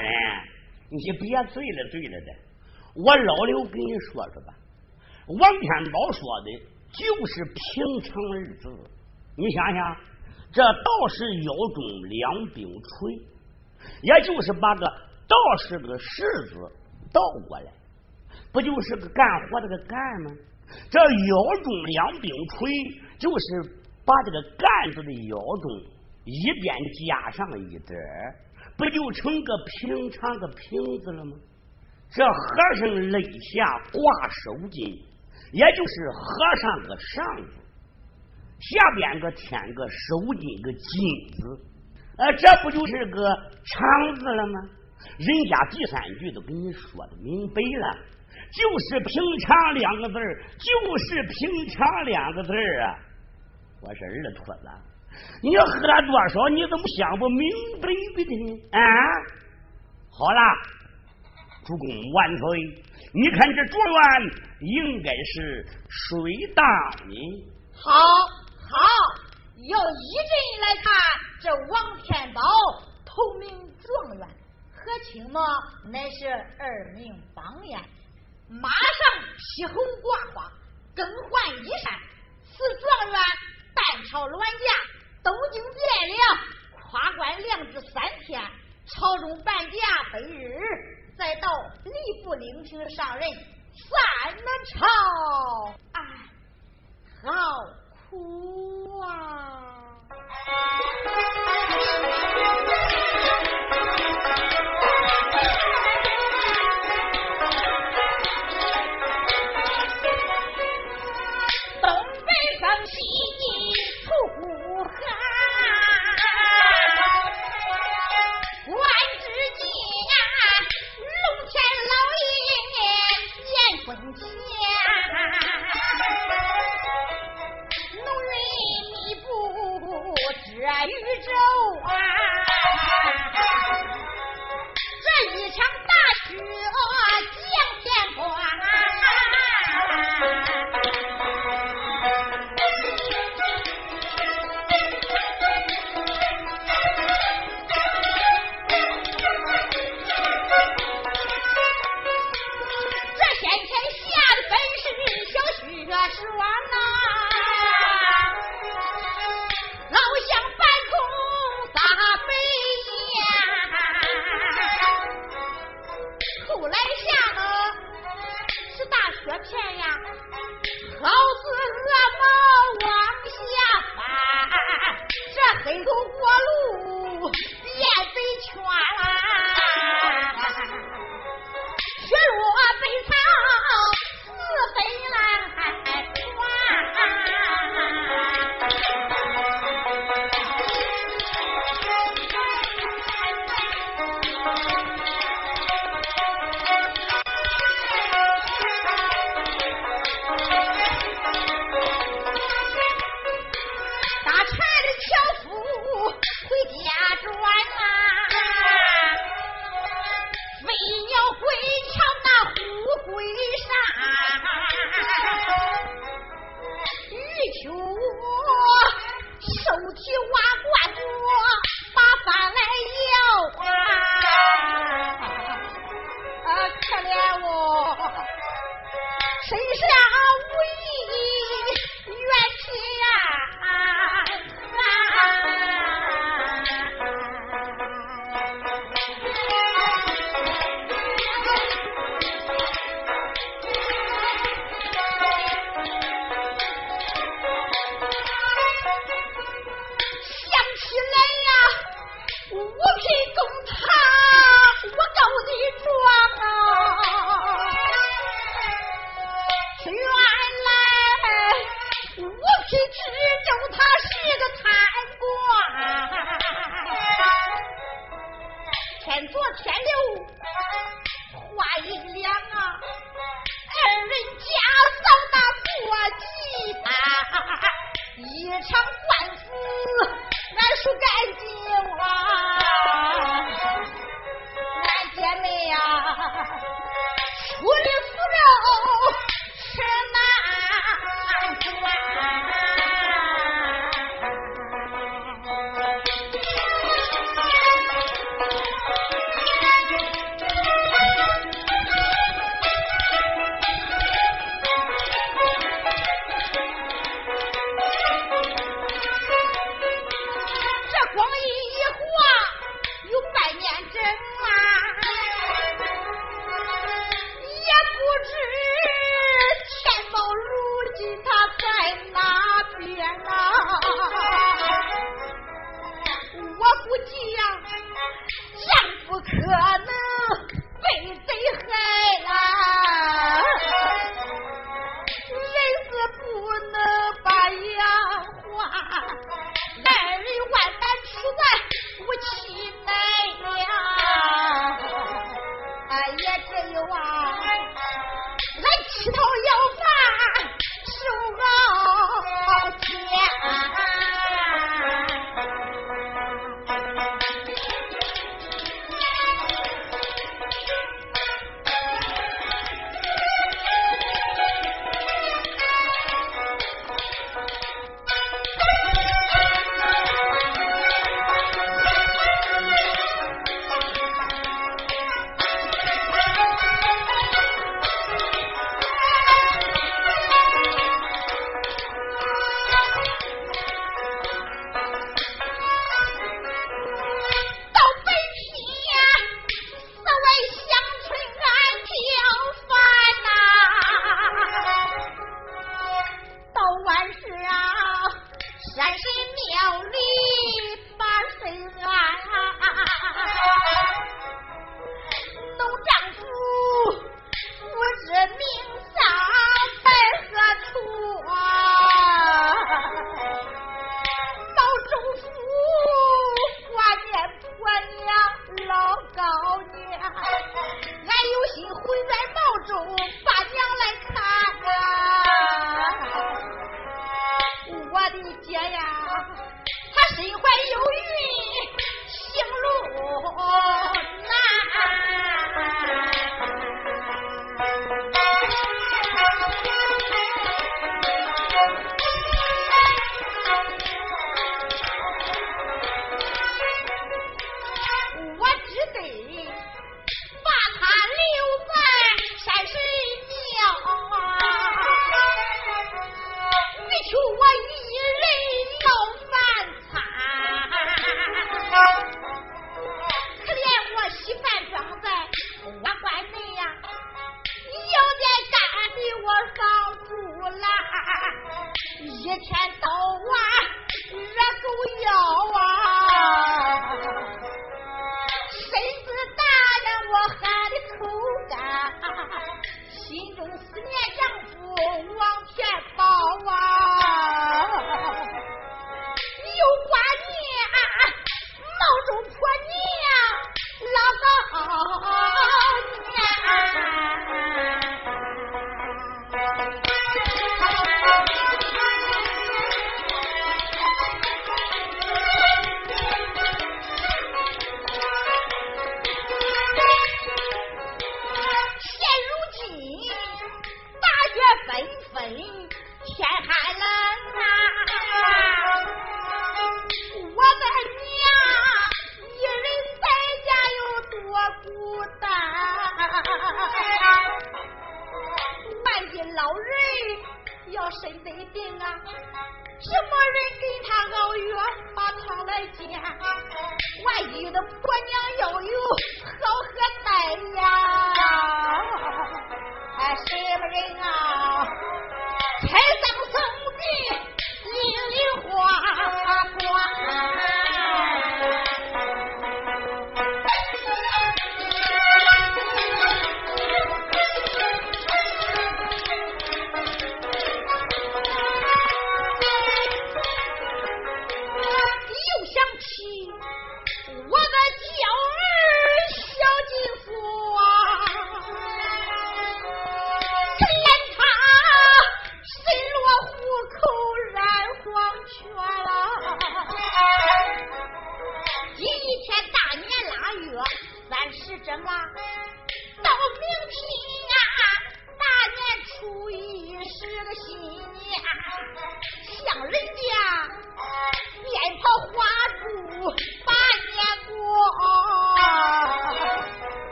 人，你别醉了醉了的。我老刘跟你说说吧，王天宝说的就是平常日子。你想想，这道士腰中两柄锤，也就是把个道士个士字倒过来，不就是个干活的个干吗？这腰中两柄锤，就是把这个干字的腰中一边加上一点不就成个平常个瓶子了吗？这和尚肋下挂手巾，也就是和尚个上子，下边个添个手巾个巾子，呃，这不就是个肠子了吗？人家第三句都给你说的明白了，就是平常两个字就是平常两个字啊！我是二秃子，你要喝了多少？你怎么想不明白的呢？啊，好了。主公万岁！你看这状元应该是谁当呢？好，好，要依朕来看，这王天宝头名状元，何清嘛？乃是二名榜眼，马上披红挂花，更换衣衫。赐状元单朝銮驾，东京汴梁，跨官两至三天，朝中半价百日。再到吏部领廷上任散了朝，哎，好苦啊！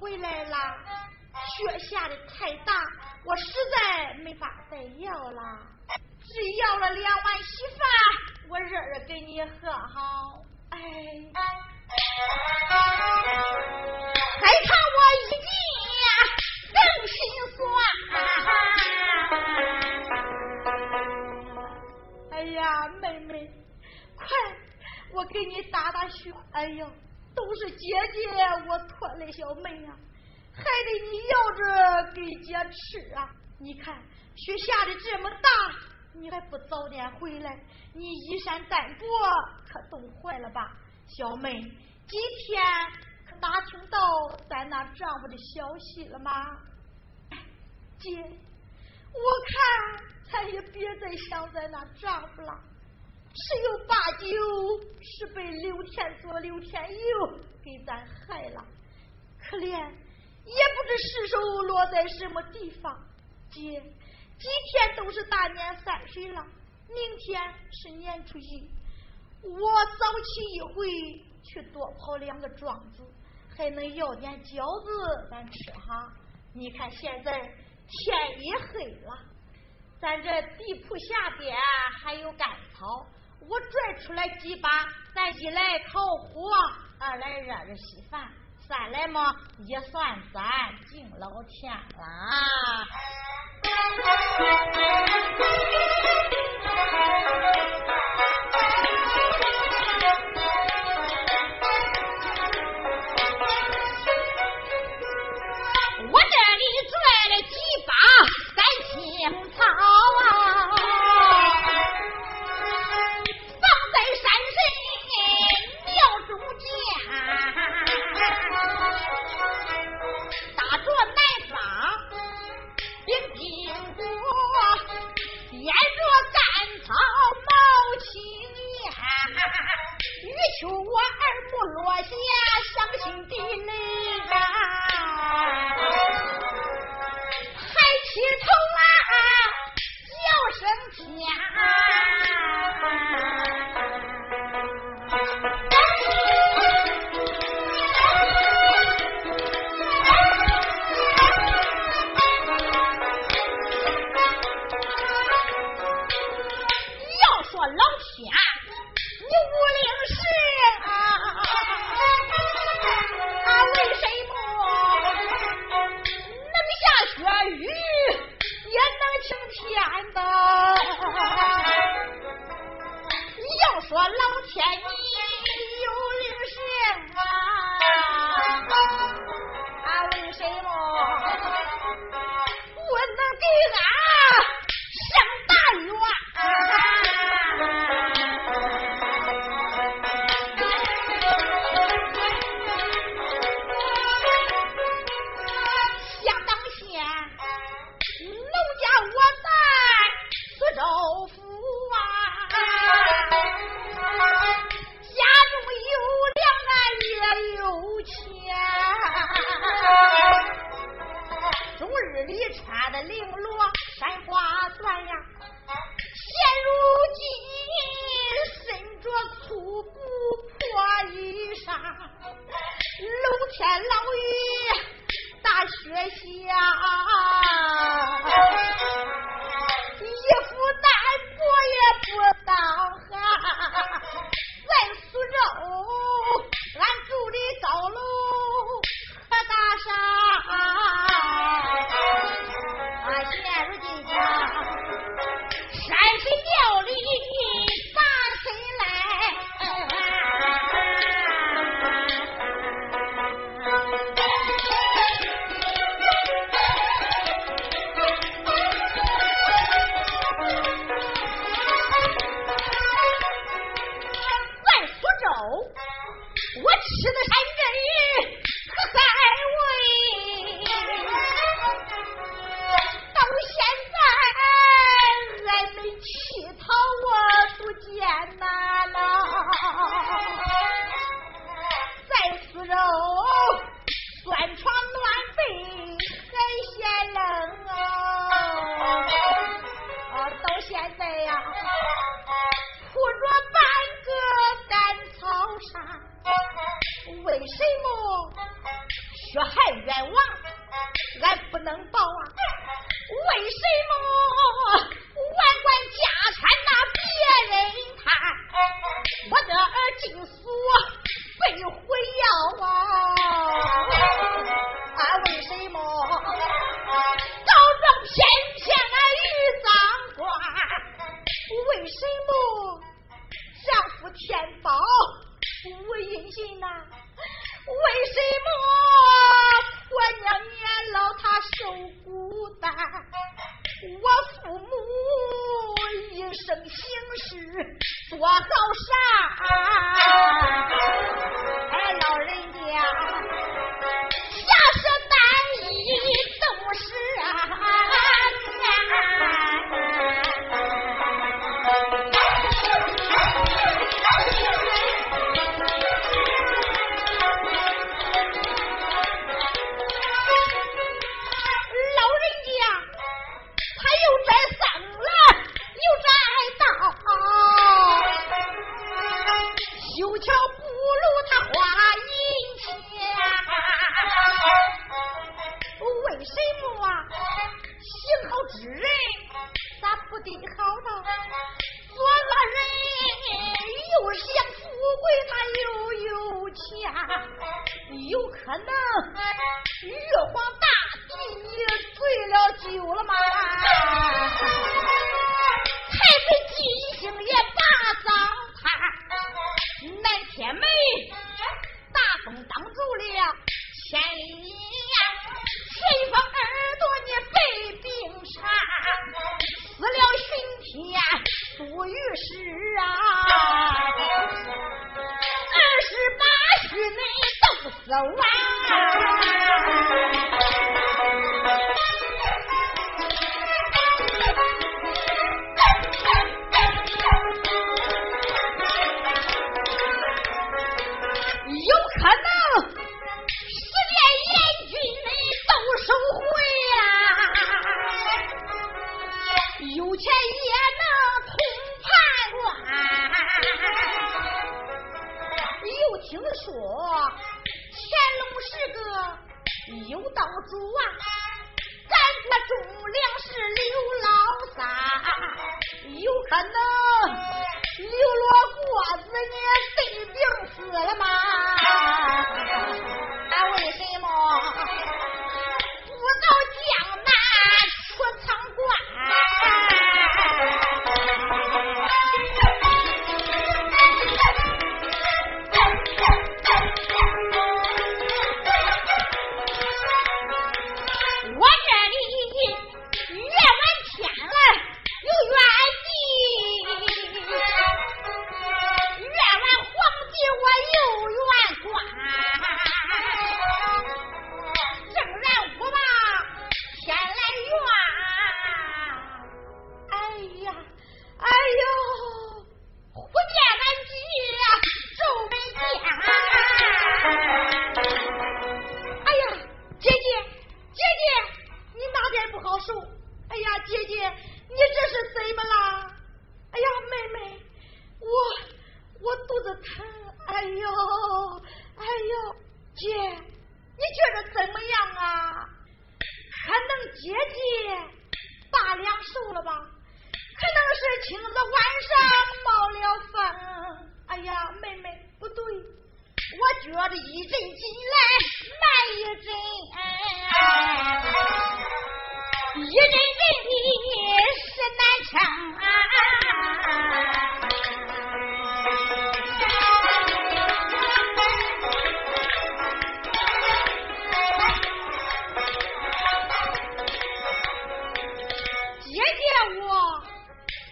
回来了，雪下的太大，我实在没法再要了。只要了两碗稀饭，我热热给你喝哈。哎，还看我一计更心酸。哎呀，妹妹，快，我给你打打虚。哎呦。都是姐姐我拖累小妹呀。还得你要着给姐吃啊。你看雪下的这么大你还不早点回来你衣衫单薄可冻坏了吧。小妹今天可打听到咱那丈夫的消息了吗？姐我看咱也别再想咱那丈夫了。十有八九是被刘天佐、刘天佑给咱害了，可怜也不知尸首落在什么地方。姐，几天都是大年三十了，明天是年初一，我早起一回去多跑两个庄子，还能要点饺子咱吃哈。你看现在天也黑了，咱这地铺下边还有干草，我拽出来几把，咱一来烤火，二来热热稀饭。三来嘛，也算咱敬老天了。乞讨，我不见呐。九桥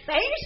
face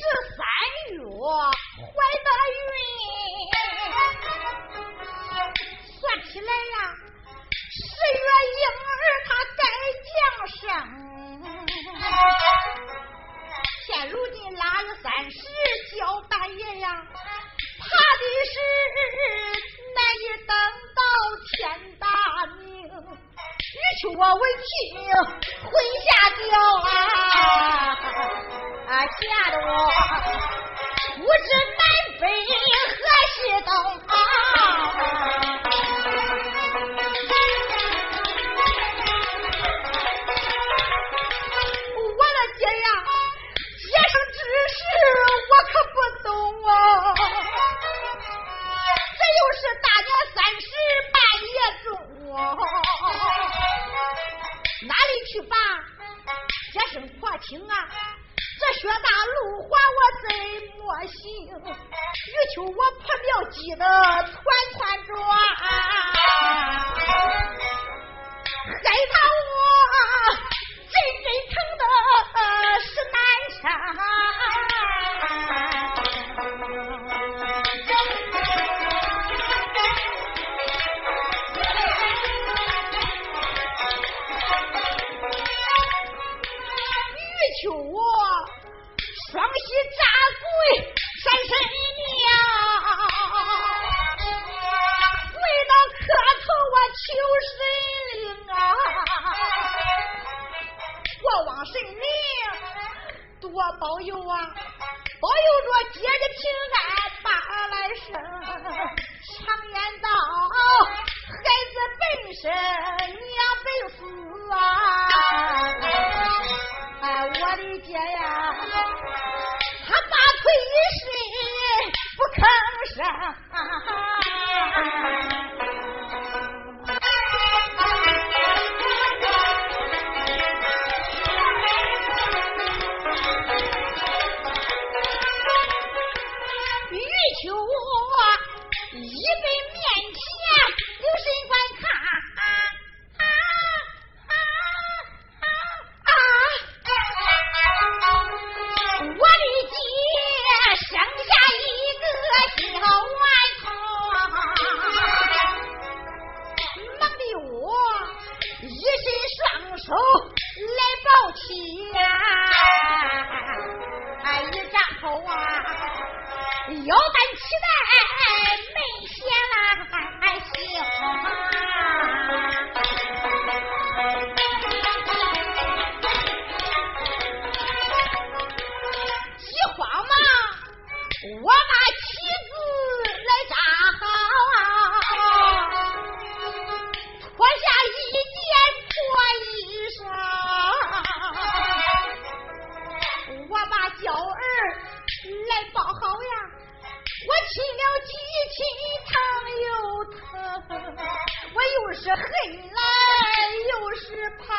双膝扎跪山神娘跪到磕头我求神灵啊！我望神灵多保佑啊保佑着姐姐平安把来生。常言道孩子本身娘本负十哈哈哈又是黑来又是怕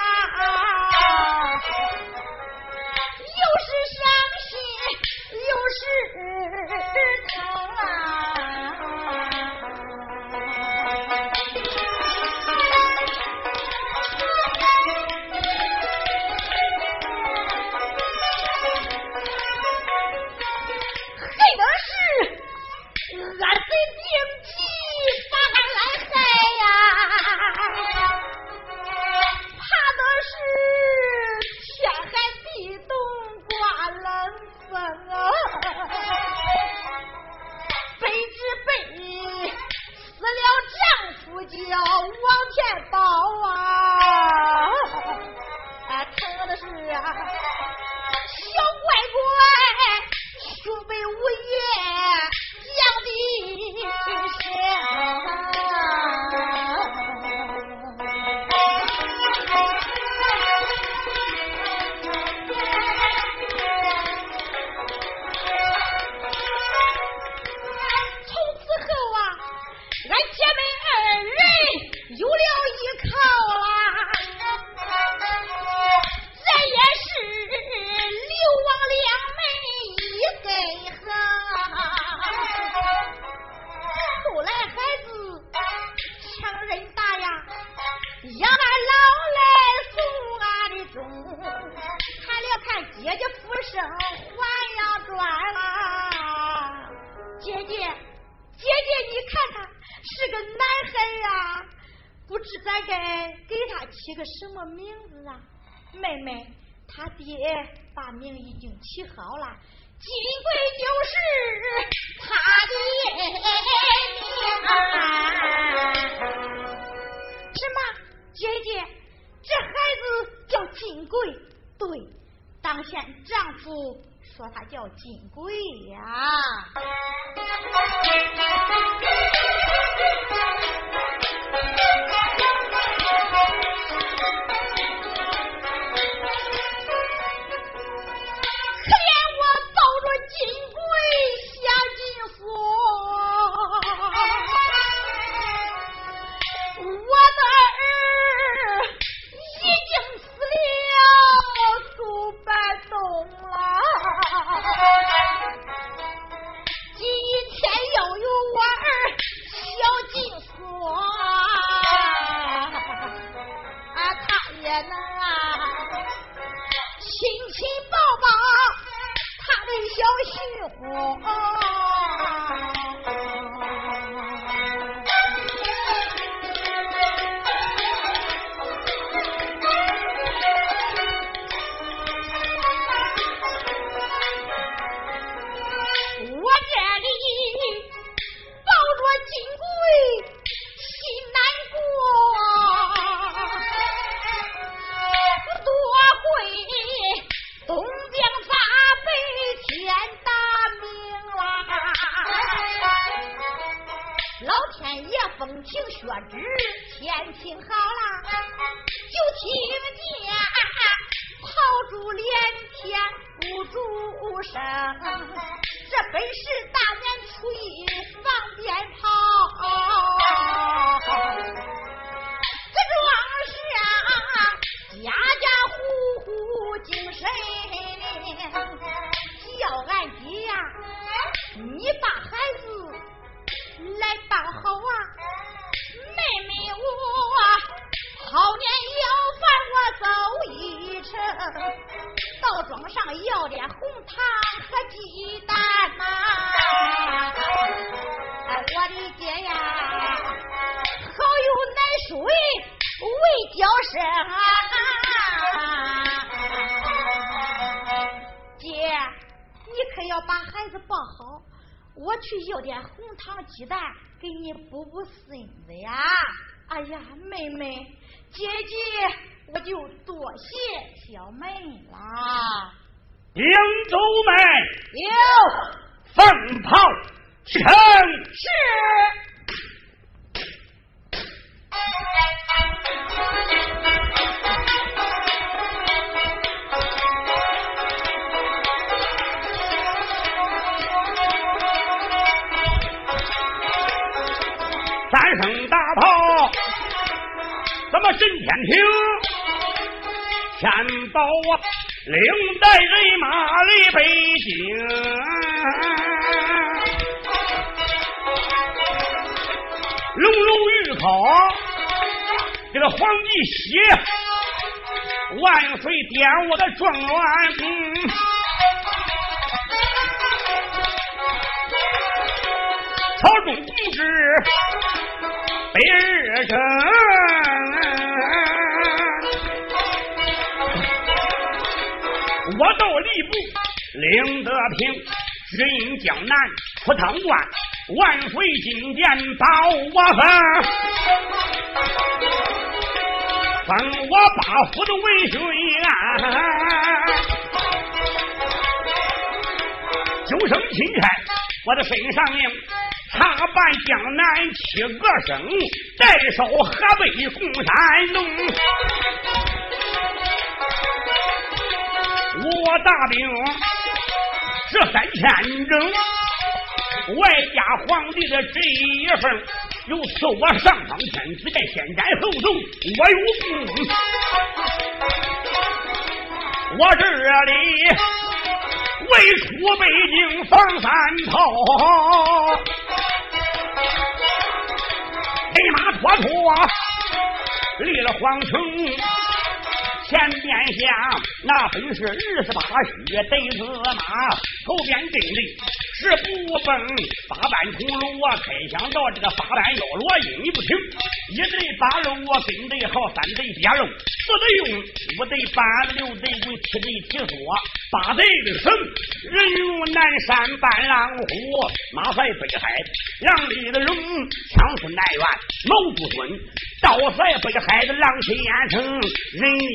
姐妹二人有了依靠咱该给他起个什么名字啊？妹妹他爹把名已经起好了金贵就是他的爹什么姐姐这孩子叫金贵。对当先丈夫说他叫金贵呀。也能啊，亲亲抱抱他的小媳妇。听好了，就听见炮竹连天不住声，这本是大。要把孩子抱好，我去要点红糖鸡蛋给你补补身子呀！哎呀，妹妹，姐姐，我就多谢小妹啦。领走们，有放炮成。是。什么震天庭？天宝啊，领带人马来北京，龙龙御考，这个皇帝喜，万岁点我的状元兵。朝中同志北日征，我到吏部领得平，指引江南出汤关，万岁金殿保我分，封我八府的文宣啊，九省钦差我的身上领。查办江南七个省，代守河北共山东。我大兵十三千整，外加皇帝的这一份，又赐我上方天子在先斩后奏，我有功。我这里未出北京放三炮。黑马拖拖，立了皇城，前边下那本是二十八须对子马，后边跟的是不崩八班铜锣，开枪到这个八班腰锣音你不听，一对八路跟对好，三对接肉，四对用，五对板，六对棍，七对提索，八对的绳，人如南山半狼虎，马赛北海，狼里的龙，枪是南辕毛不准，倒在北海的狼群眼生，人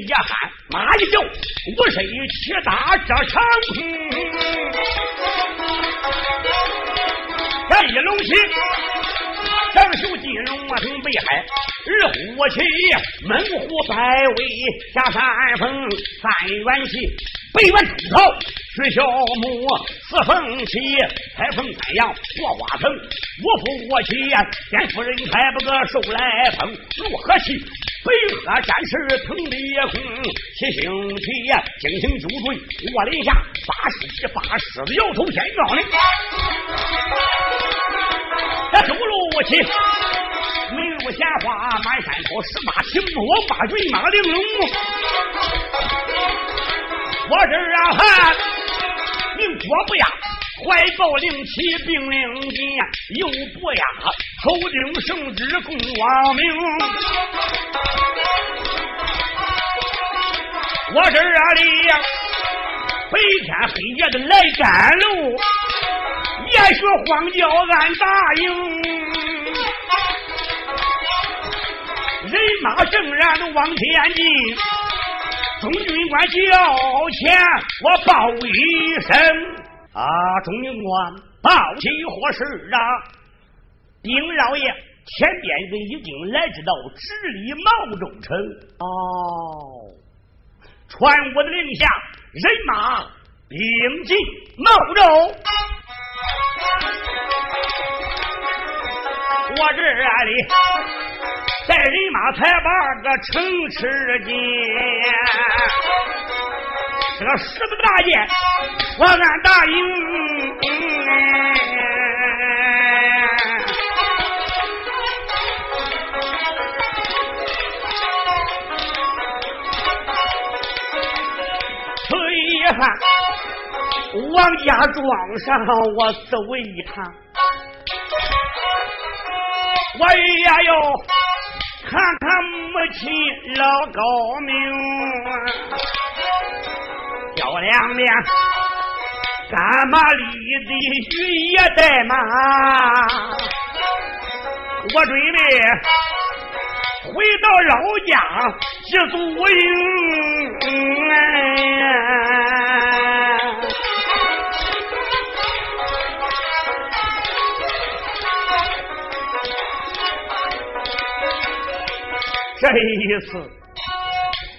一喊马一叫，我身七打这长空。这一龙旗，长袖金龙啊，从北海二虎旗，猛虎百威下山峰，三元旗，北元出头是小木，四凤旗开凤三阳过花城，五副我旗颠夫人开不个手来碰，六合旗。北河战士腾烈空，七星旗精行九准卧林下，八狮八狮子摇头天壮哩。这走路起，眉如闲花满山坡，十八骑我八骏马玲珑。我这啊汉名左不压，怀抱灵旗并领巾，右不压，头顶圣旨共王明。我这啊里白天黑夜的来赶路，也许荒郊俺答应。人马正然的往前进，中军官叫前，我报一声啊，中军官报起何事啊？丁老爷，前边人已经来至到直隶毛州城。哦。传我的令下，人马并进茂州。我这里在人马才把个城池间，这个十字大剑我俺答应。王家庄上我走一趟，我也要看看母亲老高明，漂亮亮干马里的雨也带马，我准备回到老家祭祖营。一次，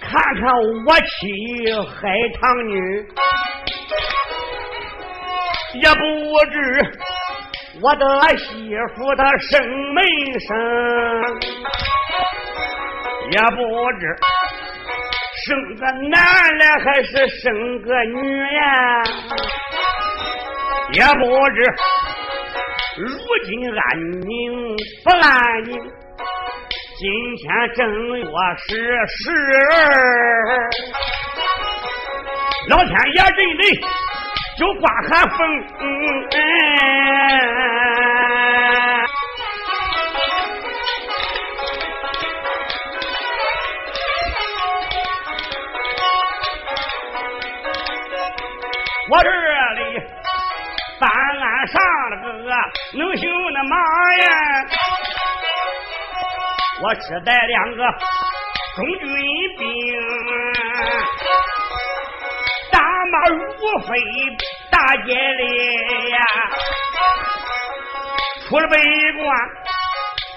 看看我妻海棠女，也不知我的媳妇她生没生，也不知生个男的还是生个女呀，也不知如今安宁不安宁。今天正月十十，老天爷认得就刮寒风。哎我这里办案上了个能行那马呀。我只带两个中军兵，打马如飞大街里呀，出了北关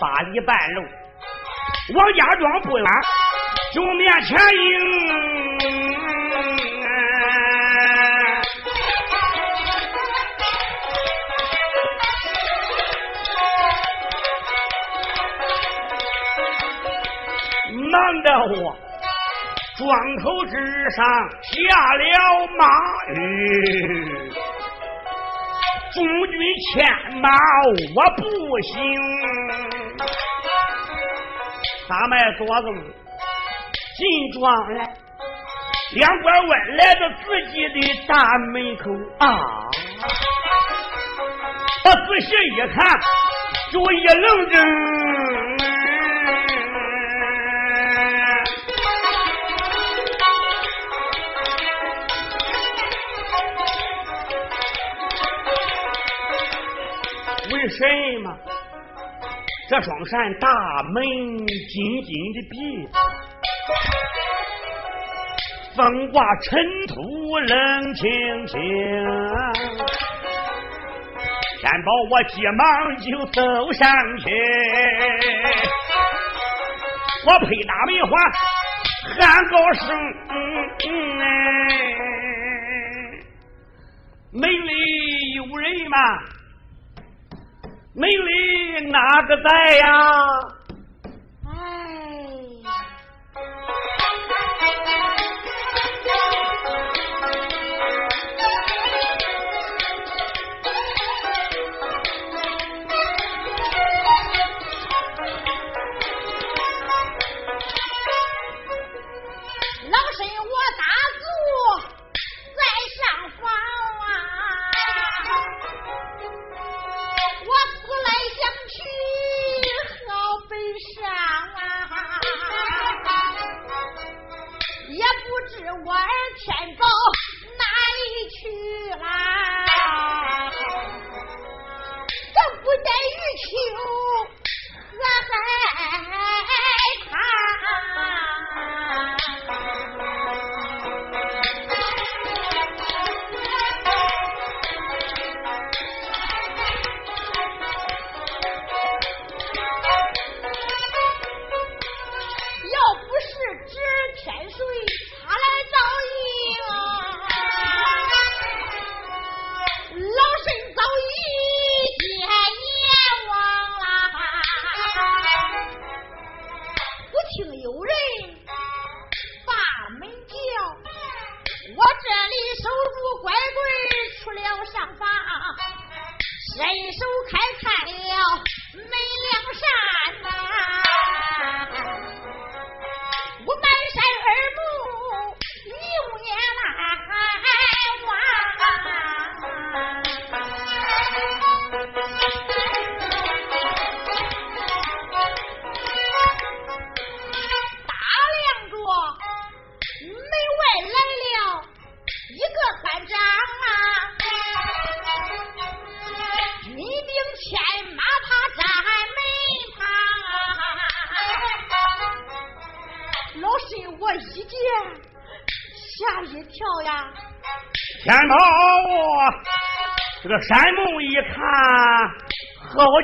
八里半路，王家庄不远就面前迎。我庄口之上下了马语，中军牵马我不行，大麦左子进庄来，两拐弯来到自己的大门口啊，他仔细一看，就一愣怔。什么这双扇大门紧紧的闭？风刮尘土冷清清，天宝我急忙就走上去，我拍大门环喊高声：“嗯门里有人吗？”门里哪个在呀？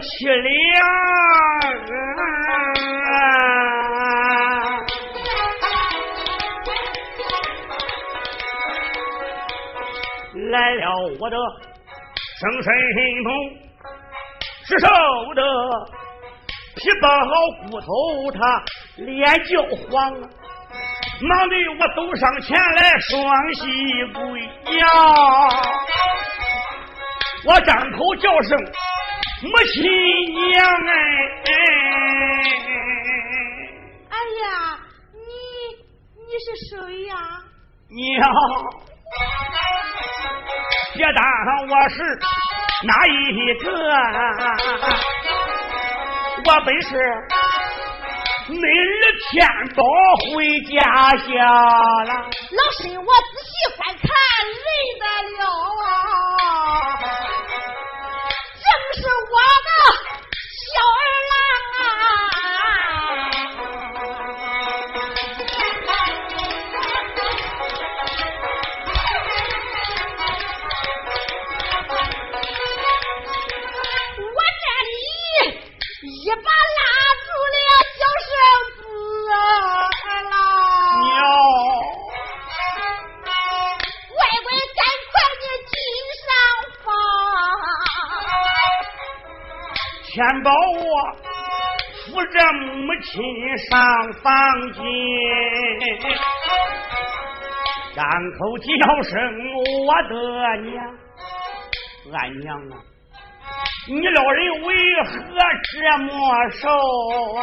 凄凉。来了我的生身母，是受的皮包骨头，他脸焦黄啊！忙的我走上前来，双膝跪呀！我张口叫声母亲娘哎！哎呀，你你是谁呀？娘。别当我是哪一个？我本是恁儿天宝回家乡了。老身我仔细观看，认得了啊，天宝我扶着母亲上房间，张口叫声我的娘，俺娘啊，你老人为何这么瘦啊？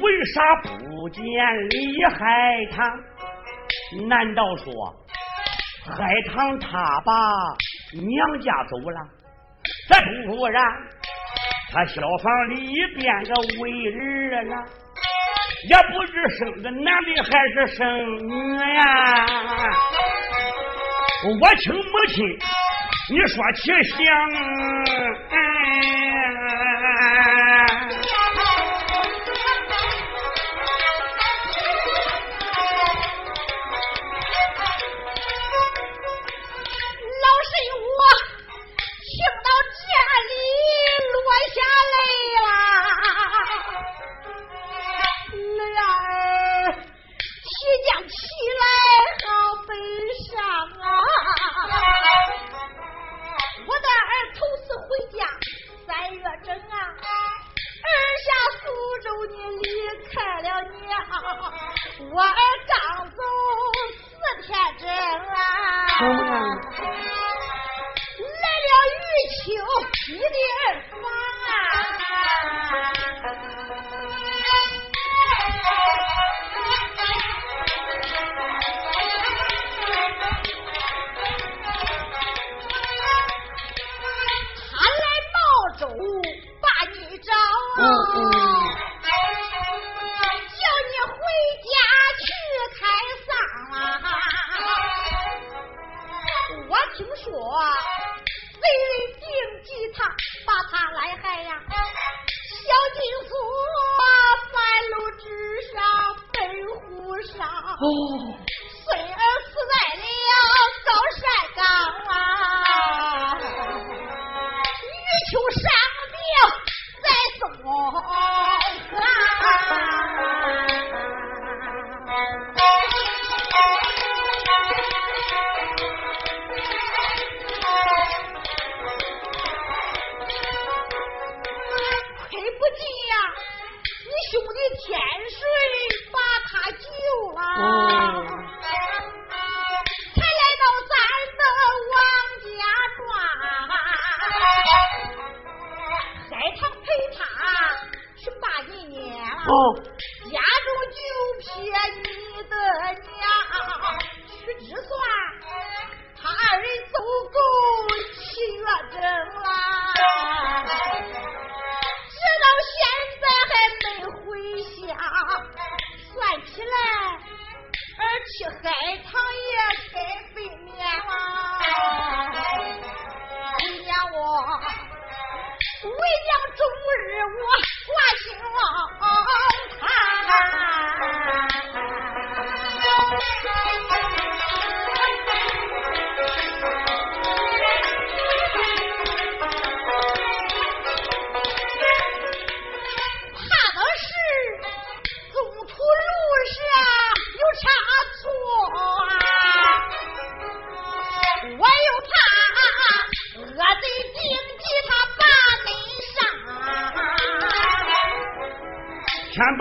为啥不见李海棠？难道说海棠他把娘家走了？这突然，他小房里边个为人啊，也不知生个男的还是生女呀。我请母亲，你说起想。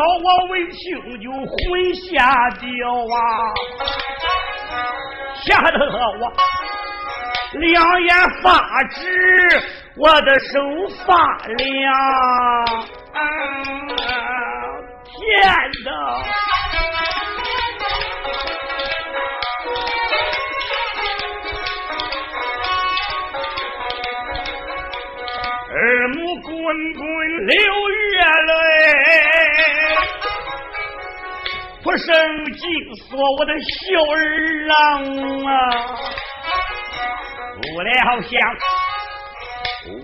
宝我为情就魂吓掉啊，吓得我两眼发直，我的手发凉。不胜惊锁我的小儿郎啊！不料想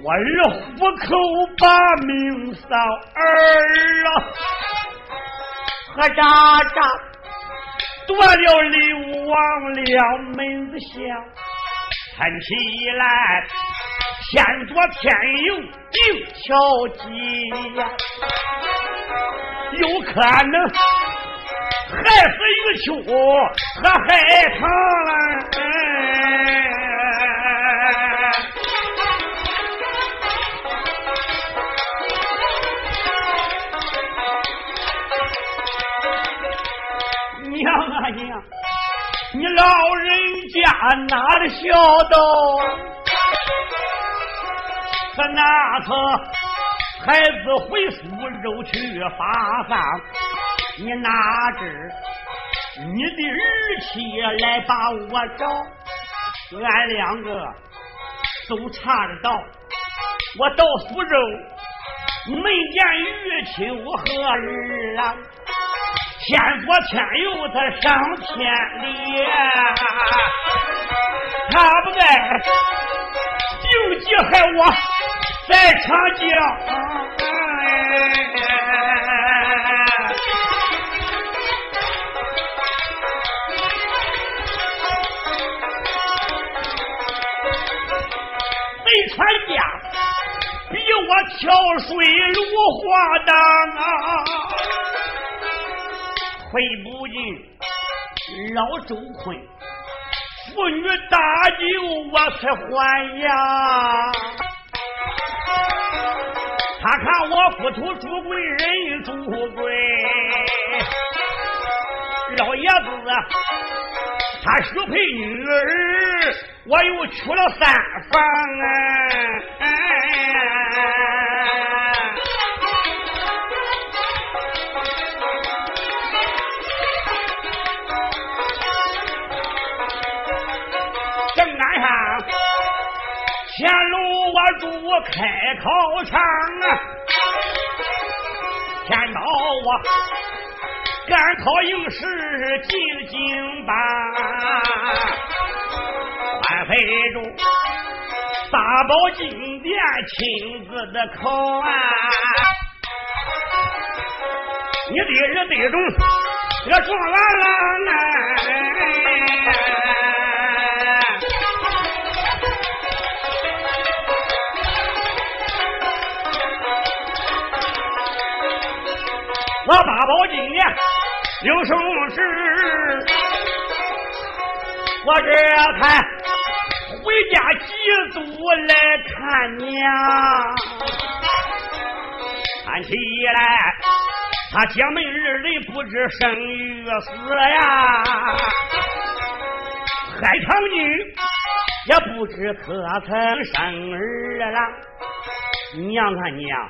我儿虎口把命丧儿啊，和渣渣夺了刘王两门子香，看起来。天左天右定条计呀，有可能害死玉秋和害唐了。娘啊娘，你老人家哪里孝道？可那次孩子回苏州去发丧，你哪知你的儿妻来把我找，俺两个都查得到。我到苏州没见玉秋和儿啊，天左天佑他上天里，他不在，就记害我。在长江，家比我跳水如花荡啊，回不进老周坤，妇女大救我才还呀。他看我夫土朱贵人朱贵，老爷子他许配女儿，我又娶了三房啊！正赶上前路我住开考场啊！天道啊，赶考应试进京班，安排住大宝金殿亲自的考啊，你的儿得中这状元郎啊！有什么事，我这才回家祭祖来看娘。看起来，他姐妹二人不知生与死呀，海棠女也不知可曾生儿了。娘啊娘！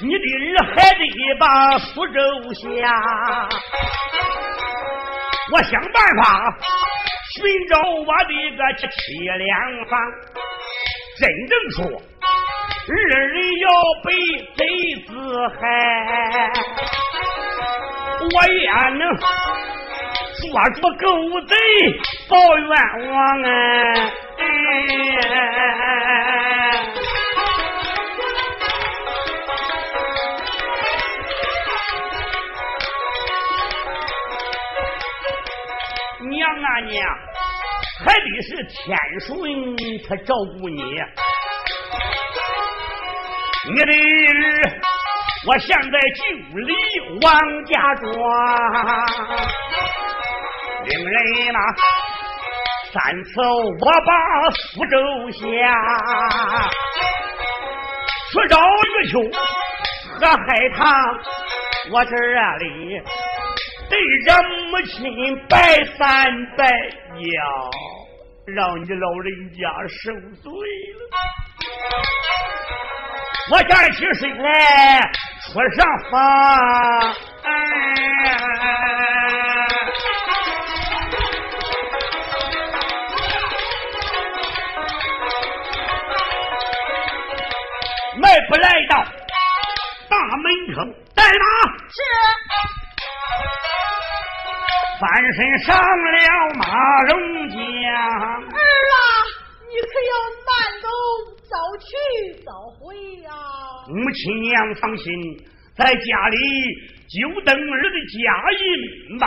你的儿还得把苏州下，我想办法寻找我的个七两房。真正说，二人要被贼子害，我也能捉住狗贼报冤枉啊！娘啊娘，还得是天顺他照顾你。你的儿，我现在就离王家庄，令人呐，三次我把苏州下，去找玉秋和海棠，我这里对着母亲拜三拜呀，让你老人家受罪了。我站起身来，出上房。迈不来到大门口，带马是翻身上了马荣江。儿啊，你可要慢走，早去早回呀、母亲娘放心，在家里就等儿的家音吧。